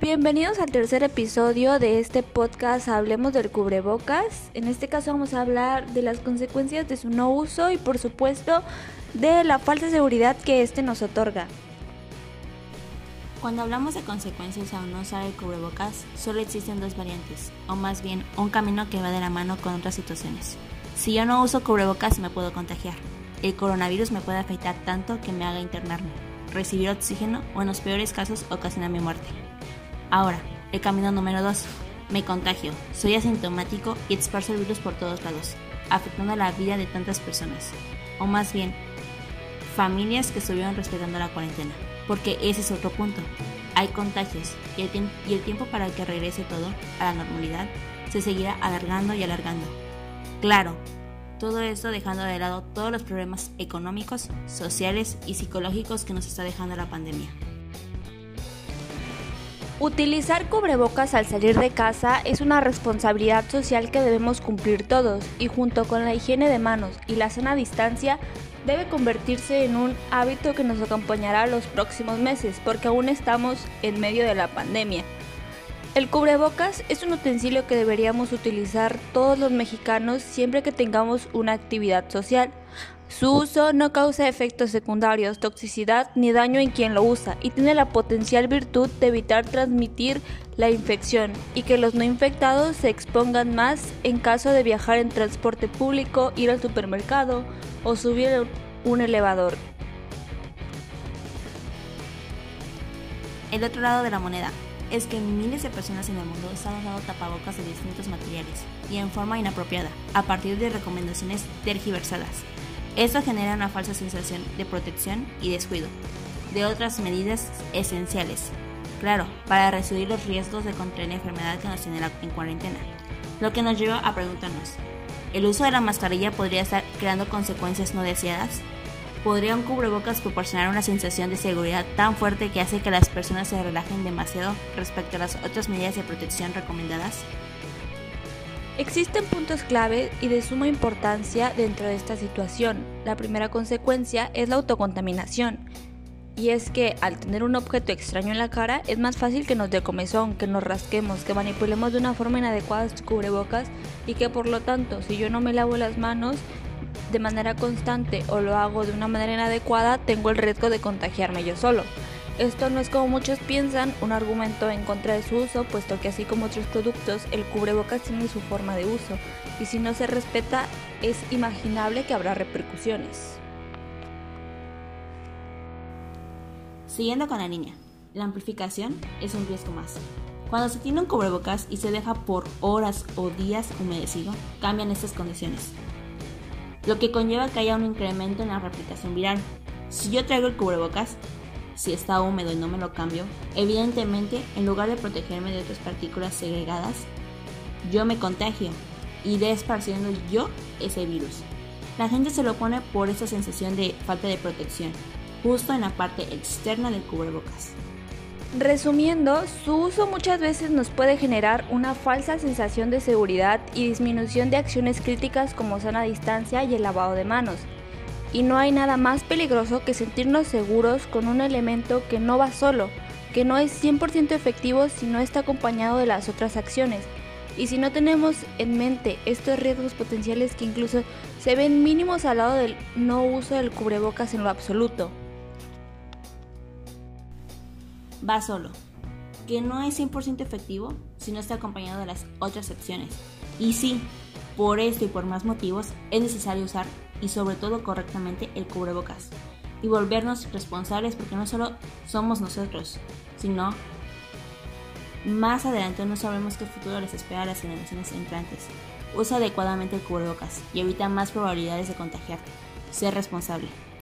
Bienvenidos al tercer episodio de este podcast Hablemos del cubrebocas. En este caso vamos a hablar de las consecuencias de su no uso y por supuesto de la falsa seguridad que este nos otorga. Cuando hablamos de consecuencias a no usar el cubrebocas, solo existen dos variantes, o más bien un camino que va de la mano con otras situaciones. Si yo no uso cubrebocas me puedo contagiar. El coronavirus me puede afectar tanto que me haga internarme, recibir oxígeno o en los peores casos ocasionar mi muerte. Ahora, el camino número 2. Me contagio, soy asintomático y esparzo el virus por todos lados, afectando la vida de tantas personas. O más bien, familias que estuvieron respetando la cuarentena. Porque ese es otro punto. Hay contagios y el, y el tiempo para que regrese todo a la normalidad se seguirá alargando y alargando. Claro, todo esto dejando de lado todos los problemas económicos, sociales y psicológicos que nos está dejando la pandemia. Utilizar cubrebocas al salir de casa es una responsabilidad social que debemos cumplir todos y junto con la higiene de manos y la sana distancia debe convertirse en un hábito que nos acompañará los próximos meses porque aún estamos en medio de la pandemia. El cubrebocas es un utensilio que deberíamos utilizar todos los mexicanos siempre que tengamos una actividad social. Su uso no causa efectos secundarios, toxicidad ni daño en quien lo usa y tiene la potencial virtud de evitar transmitir la infección y que los no infectados se expongan más en caso de viajar en transporte público, ir al supermercado o subir un elevador. El otro lado de la moneda es que miles de personas en el mundo están usando tapabocas de distintos materiales y en forma inapropiada, a partir de recomendaciones tergiversadas. Esto genera una falsa sensación de protección y descuido de otras medidas esenciales, claro, para reducir los riesgos de contraer la enfermedad que nos tiene en cuarentena. Lo que nos lleva a preguntarnos, ¿el uso de la mascarilla podría estar creando consecuencias no deseadas? ¿Podría un cubrebocas proporcionar una sensación de seguridad tan fuerte que hace que las personas se relajen demasiado respecto a las otras medidas de protección recomendadas? Existen puntos clave y de suma importancia dentro de esta situación. La primera consecuencia es la autocontaminación. Y es que al tener un objeto extraño en la cara es más fácil que nos dé comezón, que nos rasquemos, que manipulemos de una forma inadecuada sus cubrebocas y que por lo tanto si yo no me lavo las manos de manera constante o lo hago de una manera inadecuada tengo el riesgo de contagiarme yo solo. Esto no es como muchos piensan un argumento en contra de su uso, puesto que así como otros productos, el cubrebocas tiene su forma de uso, y si no se respeta, es imaginable que habrá repercusiones. Siguiendo con la línea, la amplificación es un riesgo más. Cuando se tiene un cubrebocas y se deja por horas o días humedecido, cambian estas condiciones, lo que conlleva que haya un incremento en la replicación viral. Si yo traigo el cubrebocas, si está húmedo y no me lo cambio, evidentemente en lugar de protegerme de otras partículas segregadas, yo me contagio y de esparciendo yo ese virus. La gente se lo pone por esa sensación de falta de protección, justo en la parte externa del cubrebocas. Resumiendo, su uso muchas veces nos puede generar una falsa sensación de seguridad y disminución de acciones críticas como sana distancia y el lavado de manos, y no hay nada más peligroso que sentirnos seguros con un elemento que no va solo, que no es 100% efectivo si no está acompañado de las otras acciones. Y si no tenemos en mente estos riesgos potenciales que incluso se ven mínimos al lado del no uso del cubrebocas en lo absoluto. Va solo, que no es 100% efectivo si no está acompañado de las otras acciones. Y sí, por esto y por más motivos es necesario usar y sobre todo correctamente el cubrebocas y volvernos responsables porque no solo somos nosotros, sino más adelante no sabemos qué futuro les espera a las generaciones entrantes. Usa adecuadamente el cubrebocas y evita más probabilidades de contagiarte. Sé responsable.